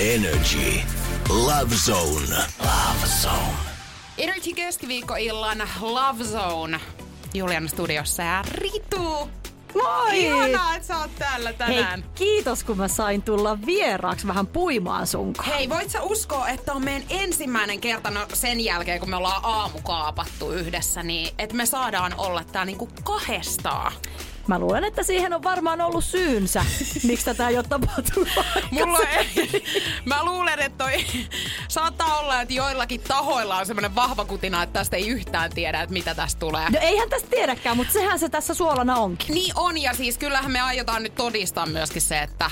Energy. Love Zone. Love Zone. Energy keskiviikkoillan Love Zone. Julian studiossa ja Ritu. Moi! Ihanaa, että sä oot täällä Hei, tänään. kiitos kun mä sain tulla vieraaksi vähän puimaan sunkaan. Hei, voit sä uskoa, että on meidän ensimmäinen kerta no sen jälkeen, kun me ollaan aamukaapattu yhdessä, niin että me saadaan olla tää niinku kahdestaan. Mä luulen, että siihen on varmaan ollut syynsä, miksi tätä ei ole tapahtunut Mulla ei, mä luulen, että toi, saattaa olla, että joillakin tahoilla on semmoinen vahva kutina, että tästä ei yhtään tiedä, että mitä tästä tulee. No eihän tästä tiedäkään, mutta sehän se tässä suolana onkin. Niin on, ja siis kyllähän me aiotaan nyt todistaa myöskin se, että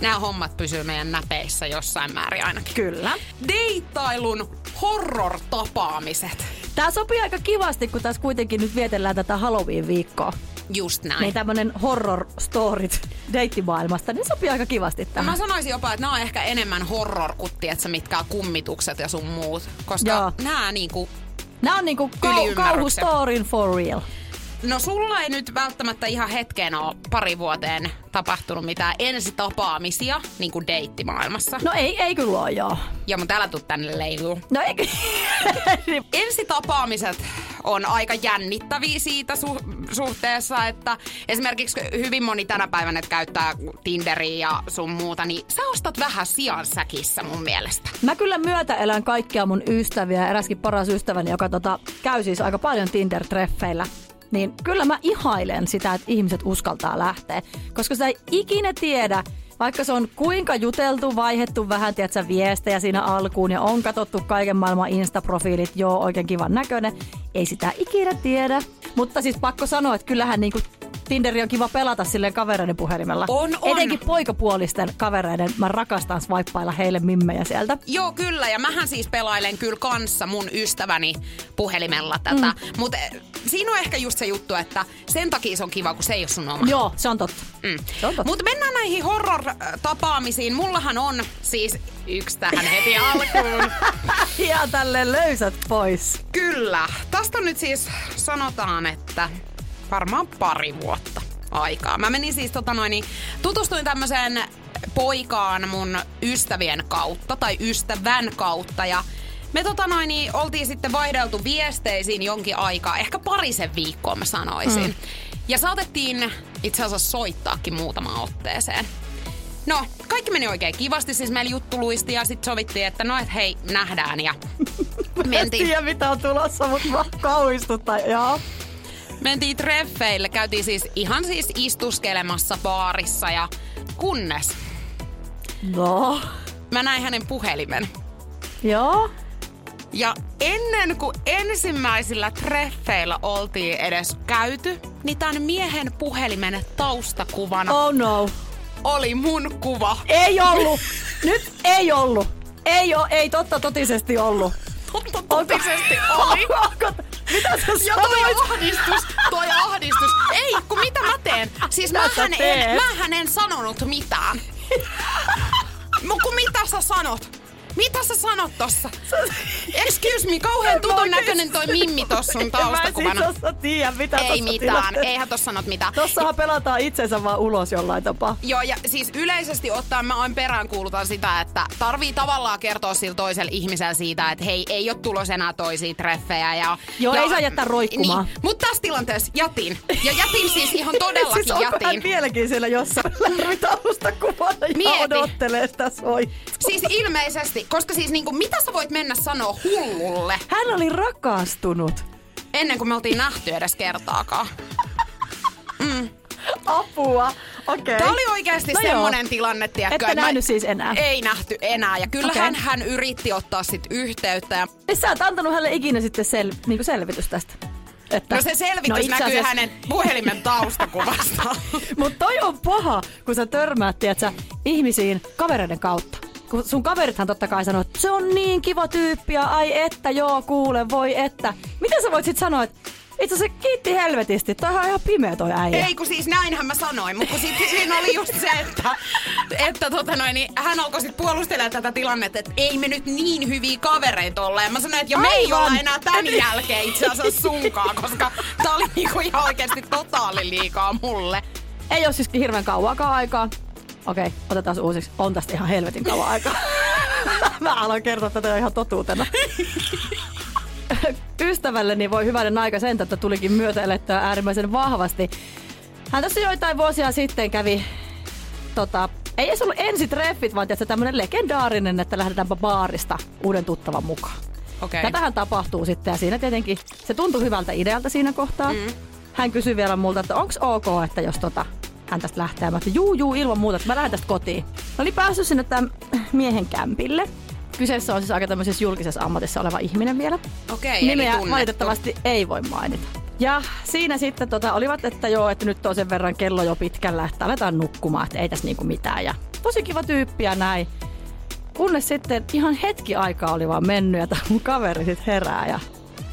nämä hommat pysyy meidän näpeissä jossain määrin ainakin. Kyllä. Deittailun horror-tapaamiset. Tää sopii aika kivasti, kun tässä kuitenkin nyt vietellään tätä Halloween-viikkoa. Just näin. Niin tämmönen horror storit deittimaailmasta, niin sopii aika kivasti tähän. Mä sanoisin jopa, että nämä on ehkä enemmän horror kuin tiedätkö, mitkä kummitukset ja sun muut. Koska Joo. nämä niinku... Nää on niinku kau- kauhustorin for real. No sulla ei nyt välttämättä ihan hetkeen ole pari vuoteen tapahtunut mitään ensitapaamisia niin kuin deittimaailmassa. No ei, ei kyllä oo joo. Ja mun täällä tuu tänne leijuu. No eikö? Ensitapaamiset on aika jännittäviä siitä su- suhteessa, että esimerkiksi hyvin moni tänä päivänä että käyttää Tinderiä ja sun muuta, niin sä ostat vähän sian säkissä mun mielestä. Mä kyllä myötäelän kaikkia mun ystäviä. Eräskin paras ystäväni, joka tota, käy siis aika paljon Tinder-treffeillä. Niin kyllä mä ihailen sitä, että ihmiset uskaltaa lähteä. Koska sä ei ikinä tiedä, vaikka se on kuinka juteltu, vaihettu vähän, tiedätkö, viestejä siinä alkuun ja on katsottu kaiken maailman Insta-profiilit, joo, oikein kivan näköinen. Ei sitä ikinä tiedä. Mutta siis pakko sanoa, että kyllähän niinku Tinderi on kiva pelata silleen kavereiden puhelimella. On, on. Etenkin poikapuolisten kavereiden. Mä rakastan swipeilla heille mimmejä sieltä. Joo, kyllä. Ja mähän siis pelailen kyllä kanssa mun ystäväni puhelimella tätä. Mm. Mutta siinä on ehkä just se juttu, että sen takia se on kiva, kun se ei ole sun oma. Joo, se on totta. Mm. Totta. Mutta mennään näihin horror-tapaamisiin. Mullahan on siis yksi tähän heti alkuun. Ja tälle löysät pois. Kyllä. Tästä nyt siis, sanotaan, että varmaan pari vuotta aikaa. Mä menin siis tota noin, niin tutustuin tämmöiseen poikaan mun ystävien kautta tai ystävän kautta ja me tota noin, niin oltiin sitten vaihdeltu viesteisiin jonkin aikaa, ehkä parisen viikkoa mä sanoisin. Mm. Ja saatettiin itse asiassa soittaakin muutamaan otteeseen. No, kaikki meni oikein kivasti, siis meillä juttu luisti ja sitten sovittiin, että no et hei, nähdään ja En mentiin. tiedä mitä on tulossa, mutta kauhistuttaa. Joo. Mentiin treffeille, käytiin siis ihan siis istuskelemassa baarissa ja kunnes No. mä näin hänen puhelimen. Joo. Ja ennen kuin ensimmäisillä treffeillä oltiin edes käyty, niin tämän miehen puhelimen taustakuvana Oh no. oli mun kuva. Ei ollut. Nyt ei ollut. Ei oo, ei totta totisesti ollut. Totta totisesti oli. Onko- Mitä sä Ja toi sanoit? ahdistus, toi ahdistus. Ei, kun mitä mä teen? Siis Mitä sä mähän en, mähän en sanonut mitään. Mut kun mitä sä sanot? Mitä sä sanot tossa? Excuse me, kauhean tutun näköinen toi mimmi tossa sun Mä en taustakuvana. siis tiedä, mitä Ei mitään, tilanteessa- eihän tossa sanot mitään. Tossahan pelataan itsensä vaan ulos jollain tapaa. Joo, ja siis yleisesti ottaen mä aina peräänkuulutan sitä, että tarvii tavallaan kertoa sille toiselle ihmiselle siitä, että hei, ei ole tulos enää toisia treffejä. Ja, Joo, ja, ei saa jättää roikkumaan. Niin, mutta tässä tilanteessa jätin. Ja jätin siis ihan todellakin siis onko hän jätin. vieläkin siellä jossain lärvitaustakuvana ja Mieti. odottelee sitä soittoa? Siis ilmeisesti, koska siis niinku, mitä sä voit mennä sanoa hullulle Hän oli rakastunut. ennen kuin me oltiin nähty edes kertaakaan? Apua. Okei. Tämä oli oikeasti No no joo. semmoinen tilanne, tiedätkö, Ette että mä- nähnyt siis enää? Ei nähty enää. Ja kyllähän Okei. hän yritti ottaa sit yhteyttä. Ja Siis sä et antanut hänelle ikinä sitten sel, niinku selvitys tästä. Että, No se selvitys No näkyy asiassa- hänen puhelimen taustakuvasta. Mutta toi on paha, kun sä törmäät, tiedät sä, ihmisiin kavereiden kautta. Kun sun kaverithan totta kai sanoo, että se on niin kiva tyyppi ja ai että, joo kuule, voi että. Miten sä voit sit sanoa, että itse asiassa kiitti helvetisti, toi on ihan pimeä toi äijä. Ei, kun siis näinhän mä sanoin, mutta sit siinä oli just se, että, että tota noin, niin hän alkoi sit puolustella tätä tilannetta, että ei me nyt niin hyviä kavereita olla. Ja mä sanoin, että jo me ei olla enää tämän jälkeen itse asiassa sunkaan, koska tää oli niinku ihan oikeasti totaali liikaa mulle. Ei ole siis hirveän kauaakaan aikaa. Okei, otetaan uusiksi. On tästä ihan helvetin kauan aikaa. Mä aloin kertoa tätä ihan totuutena. Ystävälleni voi hyvänen aika sen, että tulikin myötäelettyä äärimmäisen vahvasti. Hän tässä joitain vuosia sitten kävi, tota, ei edes ollut ensitreffit, vaan tietysti tämmöinen legendaarinen, että lähdetäänpä baarista uuden tuttavan mukaan. Okei. Tätähän tapahtuu sitten ja siinä tietenkin se tuntui hyvältä idealta siinä kohtaa. Mm. Hän kysyi vielä multa, että onko ok, että jos tota, hän tästä lähtee. Mä että juu, juu, ilman muuta, että mä lähden tästä kotiin. Mä olin päässyt sinne tämän miehen kämpille. Kyseessä on siis aika tämmöisessä julkisessa ammatissa oleva ihminen vielä. Okei, eli Nimeä valitettavasti ei voi mainita. Ja siinä sitten tota, olivat, että joo, että nyt on sen verran kello jo pitkällä, että aletaan nukkumaan, että ei tässä niinku mitään. Ja tosi kiva tyyppi ja näin. Kunnes sitten ihan hetki aikaa oli vaan mennyt ja tämä mun kaveri sitten herää ja,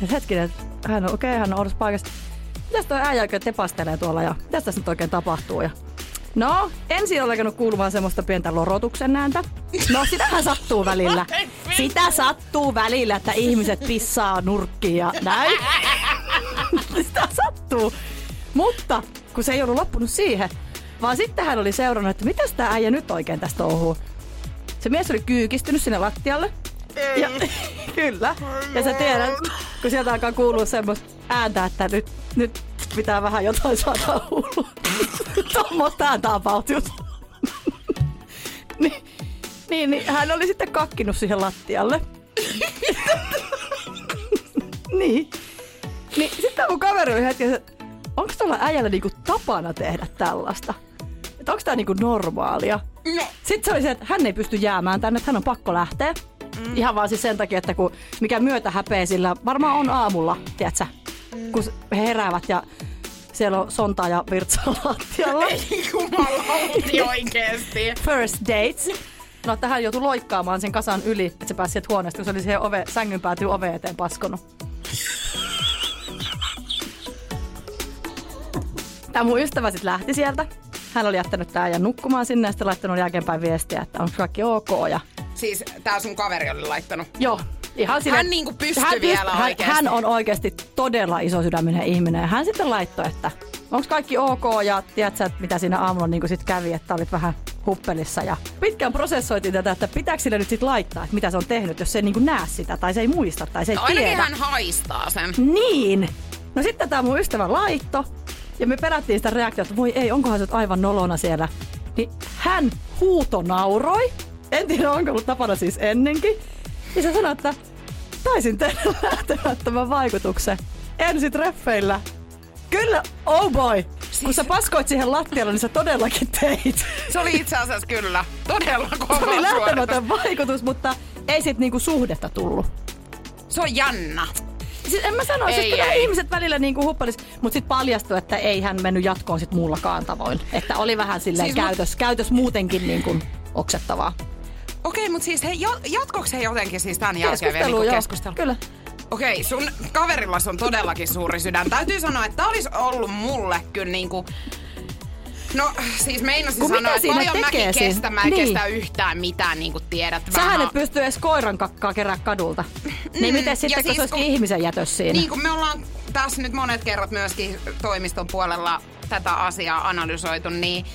ja hetkinen, että hän on okei, okay, hän on paikassa. Mitäs toi äijä oikein tepastelee tuolla ja mitä tässä nyt oikein tapahtuu? Ja No, ensin on alkanut kuulumaan semmoista pientä lorotuksen ääntä. No, sitähän sattuu välillä. Sitä sattuu välillä, että ihmiset pissaa nurkkiin ja näin. Sitä sattuu. Mutta kun se ei ollut loppunut siihen, vaan sitten hän oli seurannut, että mitä tämä äijä nyt oikein tästä touhuu. Se mies oli kyykistynyt sinne lattialle. Ja, kyllä. Ja sä tiedät, kun sieltä alkaa kuulua semmoista ääntä, että nyt, nyt pitää vähän jotain saada ulos. Tuommoista about just. niin, niin, niin, hän oli sitten kakkinut siihen lattialle. niin. Niin sitten mun kaveri oli hetken, että onko tuolla äijällä niinku tapana tehdä tällaista? Että onko tää niinku normaalia? No. Sitten se oli se, että hän ei pysty jäämään tänne, että hän on pakko lähteä. Mm. Ihan vaan siis sen takia, että kun mikä myötä häpeä sillä varmaan on aamulla, tiedätkö. Kun he heräävät ja siellä on sontaa ja virtsaa lattialla. Jumalauti oikeesti. First dates. No, että hän joutui loikkaamaan sen kasan yli, että se pääsi sieltä huoneesta, kun se oli siihen ove, sängyn päätyy ove eteen paskonut. Tämä mun ystävä sitten lähti sieltä. Hän oli jättänyt tää ja nukkumaan sinne ja sitten laittanut jälkeenpäin viestiä, että onko kaikki ok. Ja Siis tää sun kaveri oli laittanut. Joo, ihan sille, Hän niinku pystyi vielä hän, oikeesti. hän on oikeasti todella iso sydäminen ihminen. Ja hän sitten laittoi, että onko kaikki ok ja tiedätkö, että mitä siinä aamulla niin sit kävi, että olit vähän huppelissa. Ja pitkään prosessoitiin tätä, että pitääkö sille nyt sit laittaa, että mitä se on tehnyt, jos se ei niin näe sitä tai se ei muista tai se ei No ainakin tiedä. hän haistaa sen. Niin. No sitten tämä mun ystävä laitto. Ja me pelättiin sitä reaktiota, että voi ei, onkohan se aivan nolona siellä. Niin hän huutonauroi. En tiedä, onko ollut tapana siis ennenkin. Ja se sanoi, että taisin tehdä lähtemättömän vaikutuksen. Ensi treffeillä. Kyllä, oh boy. Siis... Kun sä paskoit siihen lattialle, niin sä todellakin teit. Se oli itse asiassa kyllä todella kova Se oli lähtemätön vaikutus, mutta ei sit niinku suhdetta tullut. Se on jännä. Siis en mä Ei, että kyllä ei. ihmiset välillä niinku huppalis, mutta sitten paljastui, että ei hän mennyt jatkoon sit muullakaan tavoin. Että oli vähän silleen Siis siis mut- käytös, käytös muutenkin niinku oksettavaa. Okei, mutta siis he, jo, jatkoiko he jotenkin siis tämän jälkeen vielä joo. keskustelu? Kyllä. Okei, sun kaverilla on todellakin suuri sydän. Täytyy sanoa, että tää olisi ollut mulle kyllä niinku... No siis meinasin Kun sanoa, että siinä paljon mäkin siis? kestän. Mä en Niin. kestä yhtään mitään, niin kuin tiedät. Sähän Vähän- et pysty edes koiran kakkaa kerää kadulta. Niin Mm, miten sitten, kun siis se olisikin kun- ihmisen jätös siinä? Niin kuin me ollaan tässä nyt monet kerrat myöskin toimiston puolella tätä asiaa analysoitu, niin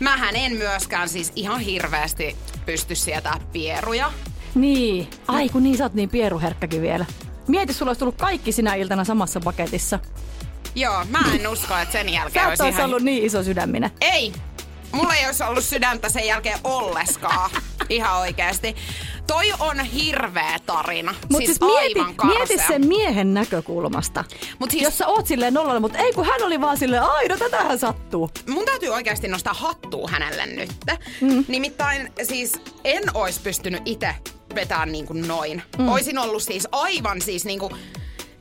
mähän en myöskään siis ihan hirveästi pysty sietää pieruja. Niin. Ai kun niin sä oot niin pieruherkkäkin vielä. Mieti, sulla olisi tullut kaikki sinä iltana samassa paketissa. Joo, mä en usko, että sen jälkeen Sä olisi ihan... ollut niin iso sydäminen. Ei, mulla ei olisi ollut sydäntä sen jälkeen olleskaan. Ihan oikeasti. Toi on hirveä tarina. Mutta siis, siis, mieti, mieti sen miehen näkökulmasta. Mut siis- Jos sä oot silleen nollalla, mutta ei kun hän oli vaan silleen, ai no tätähän sattuu. mun täytyy oikeasti nostaa hattua hänelle nyt. Mm. Nimittäin siis en olisi pystynyt itse vetämään niin kuin noin. Mm. Oisin ollut siis aivan siis niin kuin,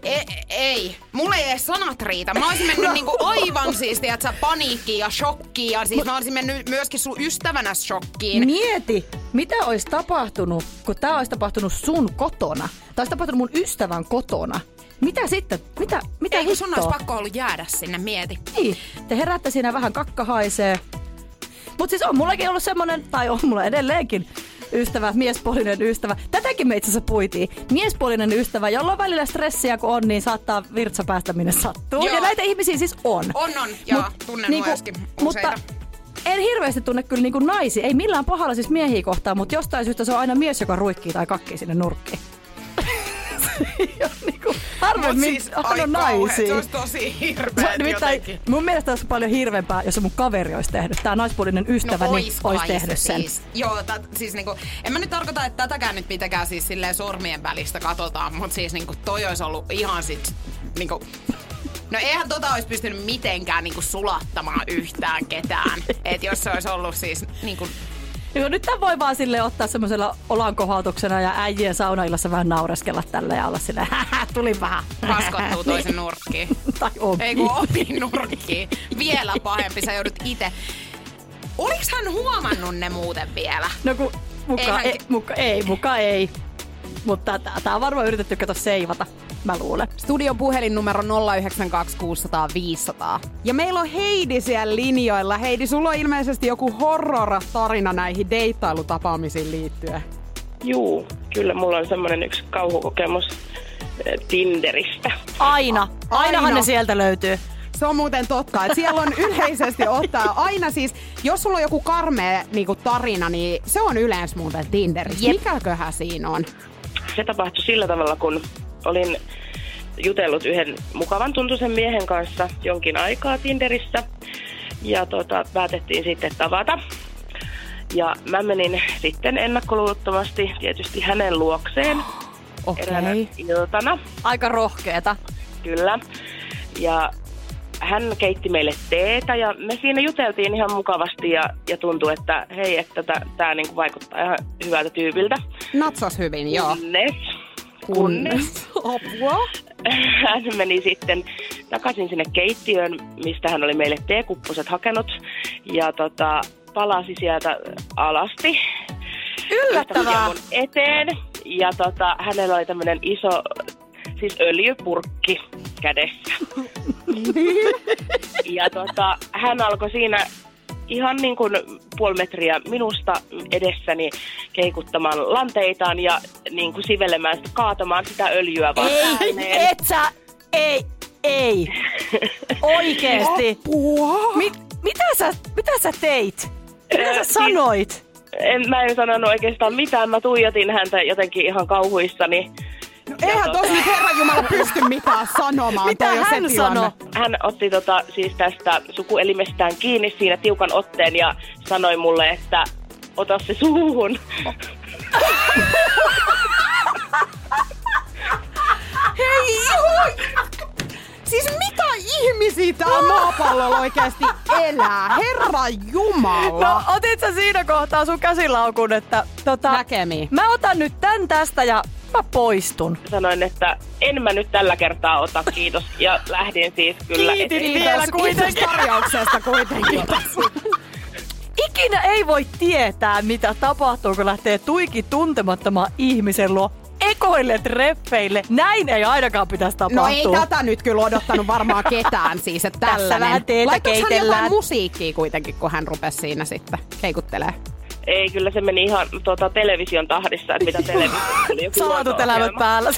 Ei, ei. Mulle ei edes sanat riitä. Mä olisin mennyt niinku aivan siis, tiedätkö, paniikkiin ja shokkiin. Ja siis mä olisin mennyt myöskin sun ystävänä shokkiin. Mieti, mitä olisi tapahtunut, kun tämä olisi tapahtunut sun kotona. Tämä olisi tapahtunut mun ystävän kotona. Mitä sitten? Mitä, mitä ei kun sun olisi pakko ollut jäädä sinne, mieti. Niin, te herätte siinä vähän kakka haisee. Mut siis on mullakin ollut semmonen, tai on mulla edelleenkin ystävä, miespuolinen ystävä. Tätäkin me itse asiassa puitiin. Miespuolinen ystävä, jolla on välillä stressiä kun on, niin saattaa virtsa päästä minne sattuu. Joo. Ja näitä ihmisiä siis on. On, on. Joo, tunnen myöskin useita. Mutta en hirveästi tunne kyllä niin naisia. Ei millään pahalla siis miehiä kohtaan, mutta jostain syystä se on aina mies, joka ruikkii tai kakkii sinne nurkkiin. ja niin kuin, harvemmin siis, on ai kauheet, naisia. Se olisi tosi on hirveä jotenkin. mun mielestä olisi paljon hirveämpää, jos se mun kaveri olisi tehnyt. Tämä naispuolinen ystäväni no, niin olisi kai tehnyt se sen. Siis. Joo, tä, siis niinku, en mä nyt tarkoita, että tätäkään nyt mitenkään siis silleen sormien välistä katsotaan, mutta siis niinku toi olisi ollut ihan sit niinku, No eihän tota olisi pystynyt mitenkään niinku sulattamaan yhtään ketään. Et jos se olisi ollut siis niinku, Joo, nyt tämän voi vaan sille ottaa semmoisella olankohautuksena ja äijien saunaillassa vähän naureskella tälle ja olla "Hähä, tuli vähän. paskottuu toisen nurkkiin. tai on. Ei kun opi nurkkiin. Vielä pahempi, sä joudut itse. Oliks hän huomannut ne muuten vielä? No kun muka Eihän ei, muka ei, muka ei. Mutta tää on varmaan yritetty kato seivata, mä luulen. Studion puhelinnumero 092600 Ja meillä on Heidi siellä linjoilla. Heidi, sulla on ilmeisesti joku horror-tarina näihin deittailutapaamisiin liittyen. Juu, kyllä mulla on semmoinen yksi kauhukokemus eh, Tinderistä. Aina. Ainahan Aina. ne sieltä löytyy. Se on muuten totta, että siellä on yleisesti ottaa aina siis, jos sulla on joku karmea niin tarina, niin se on yleensä muuten Tinderissä. Jep. Mikäköhän siinä on? Se tapahtui sillä tavalla, kun olin jutellut yhden mukavan tuntuisen miehen kanssa jonkin aikaa Tinderissä. Ja tota, päätettiin sitten tavata. Ja mä menin sitten ennakkoluulottomasti tietysti hänen luokseen eräänä Okei. iltana. Aika rohkeeta. Kyllä. Ja hän keitti meille teetä ja me siinä juteltiin ihan mukavasti ja, ja tuntui, että hei, että tämä niinku vaikuttaa ihan hyvältä tyypiltä. Natsos hyvin, joo. Kunnes, kunnes Apua. hän meni sitten takaisin sinne keittiöön, mistä hän oli meille teekupposet hakenut ja tota, palasi sieltä alasti. Yllättävää. mun eteen. Ja tota, hänellä oli tämmöinen iso, siis öljypurkki kädessä. ja tota, hän alkoi siinä ihan niin kuin puoli metriä minusta edessäni keikuttamaan lanteitaan ja niin kuin sivelemään, sitä, kaatamaan sitä öljyä vaan Ei, ääneen. et sä, ei, ei. Oikeesti. Apua. Mi, mitä, sä, mitä sä teit? Mitä sä siis- sanoit? En, mä en sanonut oikeastaan mitään. Mä tuijotin häntä jotenkin ihan kauhuissani. Eihän tosi nyt Herran Jumala pysty mitään sanomaan. Mitä toi se hän tilanne. sanoi? Hän otti tota, siis tästä sukuelimestään kiinni siinä tiukan otteen ja sanoi mulle, että ota se suuhun. Hei, ihan... Siis mitä ihmisiä täällä maapallolla oikeasti elää? Herra Jumala. No otit sä siinä kohtaa sun käsilaukun, että tota, Näkemiin. mä otan nyt tän tästä ja mä poistun. Sanoin, että en mä nyt tällä kertaa ota, kiitos. Ja lähdin siis kyllä Kiitin eteenpäin. vielä Kiitos, kuitenkin. kiitos tarjouksesta kuitenkin. Ikinä ei voi tietää, mitä tapahtuu, kun lähtee tuiki tuntemattomaan ihmisen luo ekoille treffeille. Näin ei ainakaan pitäisi tapahtua. No ei tätä nyt kyllä odottanut varmaan ketään siis, että Tässä tällainen. vähän Laitoiko hän keitellään. jotain musiikkia kuitenkin, kun hän rupesi siinä sitten keikuttelee? Ei, kyllä se meni ihan tota, television tahdissa, että mitä televisiossa tuli. Joku Salatut elämät päällä.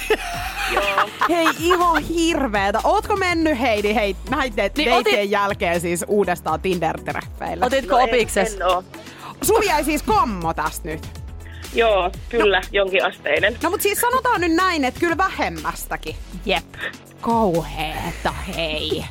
Joo. Hei, ihan hirveetä. Ootko mennyt Heidi hei, näiden Niin otit- jälkeen siis uudestaan Tinder-treffeillä? Otitko No en, opikses? en oo. Sulla jäi siis kommo tästä nyt. Joo, kyllä, jonkin asteinen. No mut siis sanotaan nyt näin, että kyllä vähemmästäkin. Jep. Kauheeta, hei.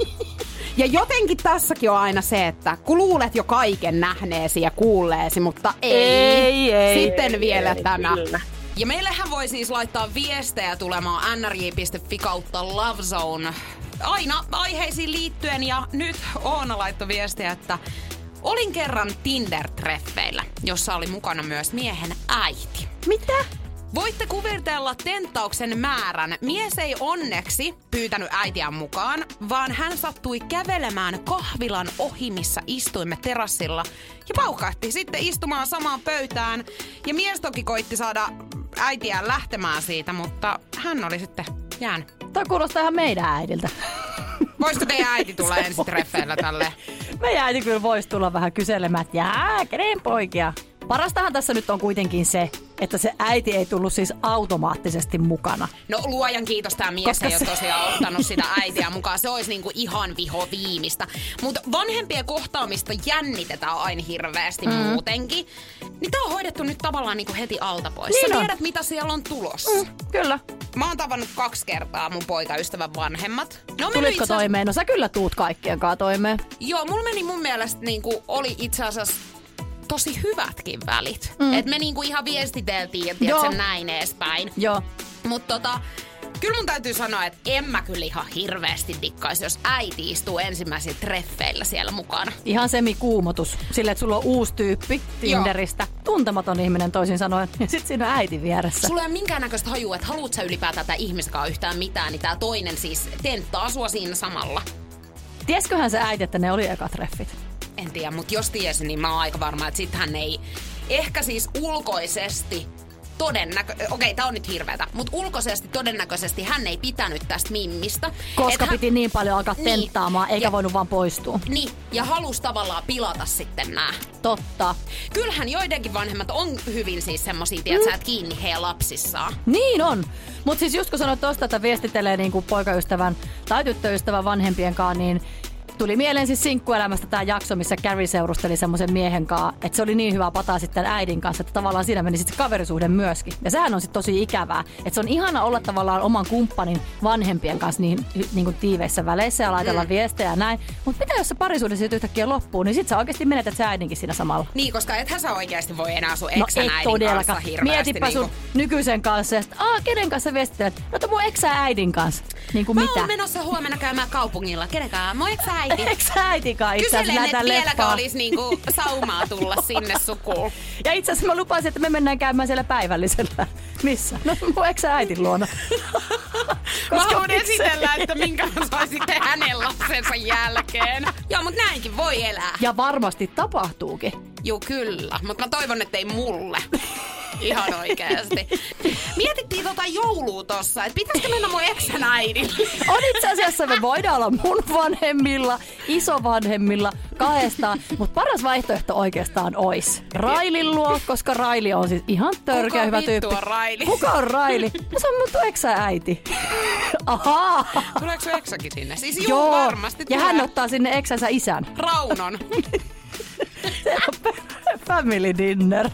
Ja jotenkin tässäkin on aina se, että kun luulet jo kaiken nähneesi ja kuulleesi, mutta ei. Ei, ei. Sitten vielä Ei, tämä. Kyllä. Ja meillähän voi siis laittaa viestejä tulemaan nrj.fi kautta lovezone aina aiheisiin liittyen. Ja nyt Oona laittoi viestiä, että olin kerran Tinder-treffeillä, jossa oli mukana myös miehen äiti. Mitä? Voitte kuvitella tenttauksen määrän. Mies ei onneksi pyytänyt äitiään mukaan, vaan hän sattui kävelemään kahvilan ohi, missä istuimme terassilla ja paukahti sitten istumaan samaan pöytään. Ja mies toki koitti saada äitiään lähtemään siitä, mutta hän oli sitten jäänyt. Tämä kuulostaa ihan meidän äidiltä. Voisiko teidän äiti tulla ensi treffeillä tälle? Meidän äiti kyllä voisi tulla vähän kyselemään, että jää, kenen poikia? Parastahan tässä nyt on kuitenkin se, että se äiti ei tullut siis automaattisesti mukana. No luojan kiitos, tämä mies Koska ei ole se- tosiaan ottanut sitä äitiä mukaan. Se olisi niinku ihan viho viimeistä. Mutta vanhempien kohtaamista jännitetään aina hirveästi mm. muutenkin. Niin tämä on hoidettu nyt tavallaan niinku heti alta pois. Niin Sä on. tiedät, mitä siellä on tulossa. Mm. Kyllä. Mä oon tavannut kaksi kertaa mun poikaystävän vanhemmat. No, Tulitko itse asiassa- toimeen? No sä kyllä tuut kaikkien kanssa toimeen. Joo, mulla meni mun mielestä niinku, oli itse asiassa tosi hyvätkin välit. Mm. Et me niinku ihan viestiteltiin ja tiedätkö, Joo. näin edespäin. Joo. Mutta tota, kyllä mun täytyy sanoa, että en mä kyllä ihan hirveästi dikkaisi, jos äiti istuu ensimmäisillä treffeillä siellä mukana. Ihan semikuumotus. Sille, että sulla on uusi tyyppi Tinderistä. Tuntematon ihminen toisin sanoen. Ja sit siinä on äiti vieressä. Sulla ei ole minkäännäköistä hajua, että haluat sä ylipäätään tätä ihmiskaa yhtään mitään, niin tää toinen siis tenttaa sua siinä samalla. Tiesköhän se äiti, että ne oli ekat treffit? En tiedä, mutta jos tiesin, niin mä oon aika varma, että sit hän ei ehkä siis ulkoisesti todennäkö... Okei, tää on nyt hirveetä, mutta ulkoisesti todennäköisesti hän ei pitänyt tästä mimmistä. Koska hän- piti niin paljon alkaa Niin. tenttaamaan, eikä Ja- voinut vaan poistua. Niin, ja halusi tavallaan pilata sitten nää. Totta. Kyllähän joidenkin vanhemmat on hyvin siis semmosia, tiedätkö, mm. että kiinni heidän lapsissaan. Niin on. Mutta siis just kun sanoit tosta, että viestitelee niinku poikaystävän tai tyttöystävän vanhempien kanssa, niin tuli mieleen siis sinkkuelämästä tämä jakso, missä Carrie seurusteli semmoisen miehen kanssa, että se oli niin hyvä pataa sitten äidin kanssa, että tavallaan siinä meni sitten kaverisuhde myöskin. Ja sehän on sitten tosi ikävää, että se on ihana olla tavallaan oman kumppanin vanhempien kanssa niin, niin kuin tiiveissä väleissä ja laitella mm. viestejä ja näin. Mutta mitä jos se parisuhde sitten yhtäkkiä loppuu, niin sitten sä oikeasti menetät sä äidinkin siinä samalla. Niin, koska ethän sä oikeasti voi enää sun No eksän äidin kanssa todellakaan. hirveästi. Mietipä sun niinku- nykyisen kanssa ja sit, aa, kenen kanssa viestittelet? No mun eksä äidin kanssa. Niin kuin Mä mitä? oon menossa huomenna käymään kaupungilla. Kenenkään? Moi, eksä äiti? Eksä äidin kanssa itse asiassa lähdetään vieläkö olisi niinku saumaa tulla sinne sukuun. Ja itse asiassa mä lupasin, että me mennään käymään siellä päivällisellä. Missä? No mun eksä äitin luona. Mä haluan esitellä, että minkä saisin sitten hänen lapsensa jälkeen. Joo, mutta näinkin voi elää. Ja varmasti tapahtuukin. Joo, kyllä. Mutta mä toivon, että ei mulle. Ihan oikeasti. Mietittiin tota joulua tossa, että pitäisikö mennä mun eksän äidille. On itse asiassa me voidaan olla mun vanhemmilla, isovanhemmilla, kahdestaan, mutta paras vaihtoehto oikeastaan ois Railin luo, koska Raili on siis ihan törkeä Kuka hyvä tyyppi. on Raili? Kuka on Raili? No se on mun eksä äiti. Ahaa. Tuleeko sun eksäkin sinne? Siis juu, varmasti ja tulee. hän ottaa sinne eksänsä isän. Raunon. Se on family dinner.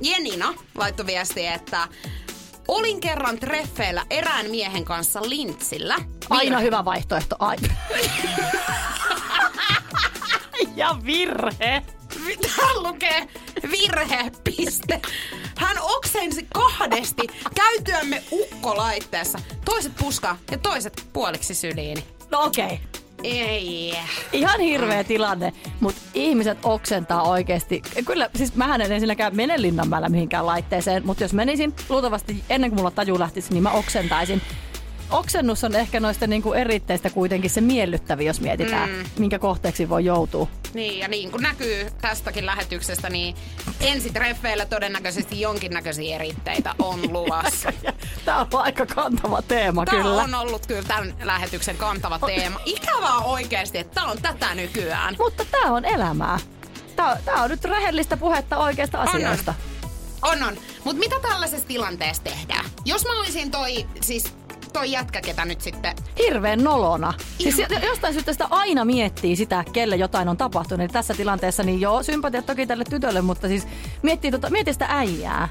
Jenina laittoi viestiä, että olin kerran treffeillä erään miehen kanssa lintsillä. Aina hyvä vaihtoehto. Aina. ja virhe. Täällä lukee virhe, piste. Hän oksensi kahdesti käytyämme ukkolaitteessa. Toiset puskaa ja toiset puoliksi syliini. No okei. Okay. Ei. Ihan hirveä tilanne, mutta ihmiset oksentaa oikeasti. Kyllä, siis mähän en ensinnäkään mene Linnanmäellä mihinkään laitteeseen, mutta jos menisin, luultavasti ennen kuin mulla taju lähtisi, niin mä oksentaisin. Oksennus on ehkä noista niinku eritteistä kuitenkin se miellyttävi, jos mietitään, mm. minkä kohteeksi voi joutua. Niin, ja niin kuin näkyy tästäkin lähetyksestä, niin ensitreffeillä todennäköisesti jonkinnäköisiä eritteitä on luvassa. Tämä on aika kantava teema Tämä kyllä. on ollut kyllä tämän lähetyksen kantava teema. Ikävää oikeasti, että tämä on tätä nykyään. Mutta tämä on elämää. Tämä, tämä on nyt rehellistä puhetta oikeista on. asioista. On, on. Mutta mitä tällaisessa tilanteessa tehdään? Jos mä olisin toi, siis toi jätkä, ketä nyt sitten... Hirveän nolona. Siis Ihan- jo- jostain syystä sitä aina miettii sitä, kelle jotain on tapahtunut. Eli tässä tilanteessa niin joo, sympatia toki tälle tytölle, mutta siis miettii, tota, miettii sitä äijää.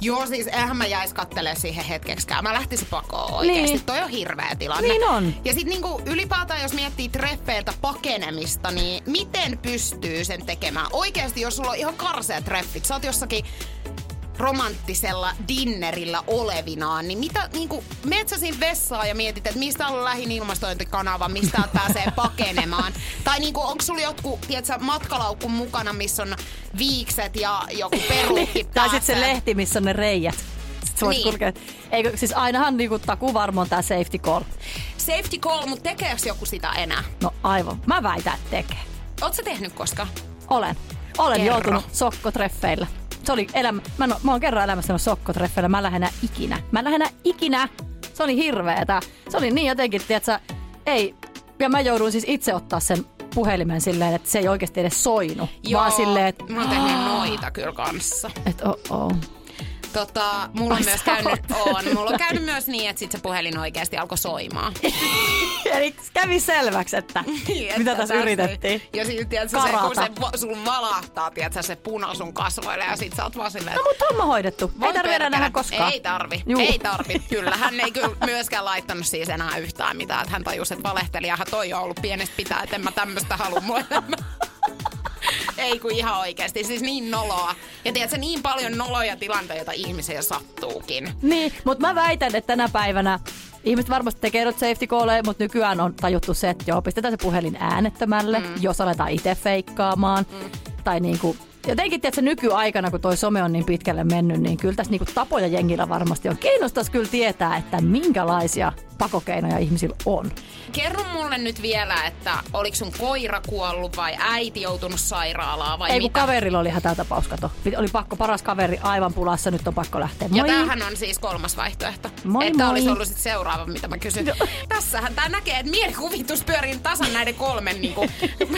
Joo, siis eihän mä jäis kattelee siihen hetkeksikään. Mä lähtisin pakoon oikeesti. Niin. Toi on hirveä tilanne. Niin on. Ja sit niinku ylipäätään, jos miettii treffeiltä pakenemista, niin miten pystyy sen tekemään? Oikeesti, jos sulla on ihan karseat treffit, sä oot jossakin romanttisella dinnerillä olevinaan, niin mitä, niinku, meet sä siinä vessaan ja mietit, että mistä on lähin ilmastointikanava, mistä pääsee pakenemaan? tai niinku, onko sulla jotkut, tiedätkö, matkalaukku mukana, missä on viikset ja joku peruukki Tai sitten se lehti, missä on ne reijät. Niin. kulkea. Eikö, siis ainahan niinku takuvarma on tää safety call. Safety call, mutta tekeekö joku sitä enää? No aivan. Mä väitän, että tekee. Sä tehnyt koskaan? Olen. Olen Kerro. joutunut sokkotreffeillä. Se oli elämä. Mä, no, mä oon kerran elämässä ollut sokkotreffeillä. Mä en lähde enää ikinä. Mä en lähde enää ikinä. Se oli hirveetä. Se oli niin jotenkin, tiedätkö, ei. Ja mä jouduin siis itse ottaa sen puhelimen silleen, että se ei oikeasti edes soinu. Vaan silleen, että Mä oon tehnyt noita kyllä kanssa. et, oh, oh. Tota, mulla on Ai myös käynyt, on, mulla on käynyt myös niin, että sit se puhelin oikeasti alkoi soimaan. Eli kävi selväksi, että Niin, mitä tässä yritettiin. Ja sitten tiedätkö, se, kun se sun valahtaa, tiedätkö, se puna sun kasvoille ja sit sä oot vaan silleen, No mutta homma hoidettu. Voi ei tarvitse enää nähdä koskaan. Ei tarvi, Juu. ei tarvi. Kyllä, hän ei kyllä myöskään laittanut siis enää yhtään mitään. Että hän tajusi, että valehtelijahan toi on ollut pienestä pitää, että en mä tämmöistä halua elämään. Ei kun ihan oikeasti, siis niin noloa. Ja tiedätkö, niin paljon noloja tilanteita ihmisiä sattuukin. Niin, mutta mä väitän, että tänä päivänä ihmiset varmasti tekee noita safety calleja, mutta nykyään on tajuttu se, että joo, pistetään se puhelin äänettömälle, mm. jos aletaan itse feikkaamaan. Mm. Tai niinku, jotenkin tiedätkö, nykyaikana, kun toi some on niin pitkälle mennyt, niin kyllä tässä niinku tapoja jengillä varmasti on. Kiinnostaisi kyllä tietää, että minkälaisia pakokeinoja ihmisillä on. Kerro mulle nyt vielä, että oliko sun koira kuollut vai äiti joutunut sairaalaan vai Ei kun mitä? kaverilla oli hätätapaus, kato. Oli pakko, paras kaveri aivan pulassa, nyt on pakko lähteä. Ja Moi. tämähän on siis kolmas vaihtoehto. Moi, että moi. olisi ollut sit seuraava, mitä mä kysyn. Tässähän tää näkee, että mielikuvitus pyörii tasan näiden kolmen niinku,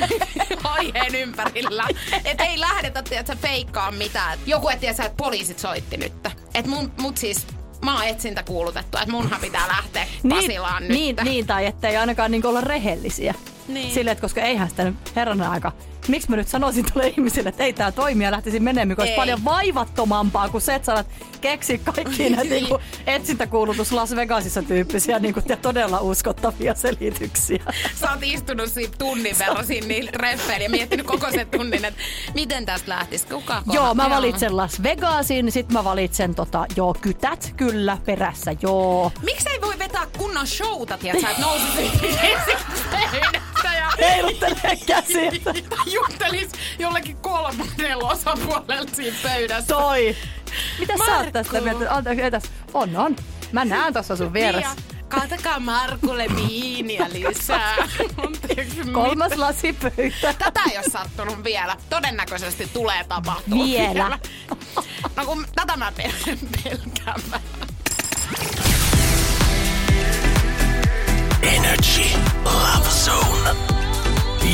aiheen ympärillä. Että ei lähdetä, tiedätkö, feikkaa mitään. Et Joku, että tiedätkö, että poliisit soitti nyt. Että mun, mut siis, mä oon etsintä kuulutettu, että munhan pitää lähteä Pasilaan nyt. niin, niin, tai ettei ainakaan niin olla rehellisiä. Niin. Sille, että koska eihän sitä nyt herranen aika. Miksi mä nyt sanoisin tuolle ihmisille, että ei tämä toimi ja lähtisin menemään, kun olisi paljon vaivattomampaa kuin se, että sä alat keksiä kaikki näitä Niin. niin. etsintäkuulutus Las Vegasissa tyyppisiä niin kuin, todella uskottavia selityksiä. Sä oot istunut siinä tunnin verran siinä niillä treffeillä ja miettinyt koko sen tunnin, että miten tästä lähtisi. Kuka Joo, mä valitsen Las Vegasin, sit mä valitsen tota, joo, kytät kyllä perässä, joo. Miksi ei voi vetää kunnon showta, tiedätkö, että ja Heiluttelee käsiä. juttelis jollekin kolmannella osapuolella siinä pöydässä. Toi. Mitä sä Markku. oot tästä mieltä? Anteeksi, etäs. On, on. Mä näen tossa sun vieressä. Kaatakaa Markulle viiniä lisää. Anteeksi, Kolmas lasi pöytä. Tätä ei ole sattunut vielä. Todennäköisesti tulee tapahtua Vielä. No kun tätä mä pel- pelkään. Energy Zone.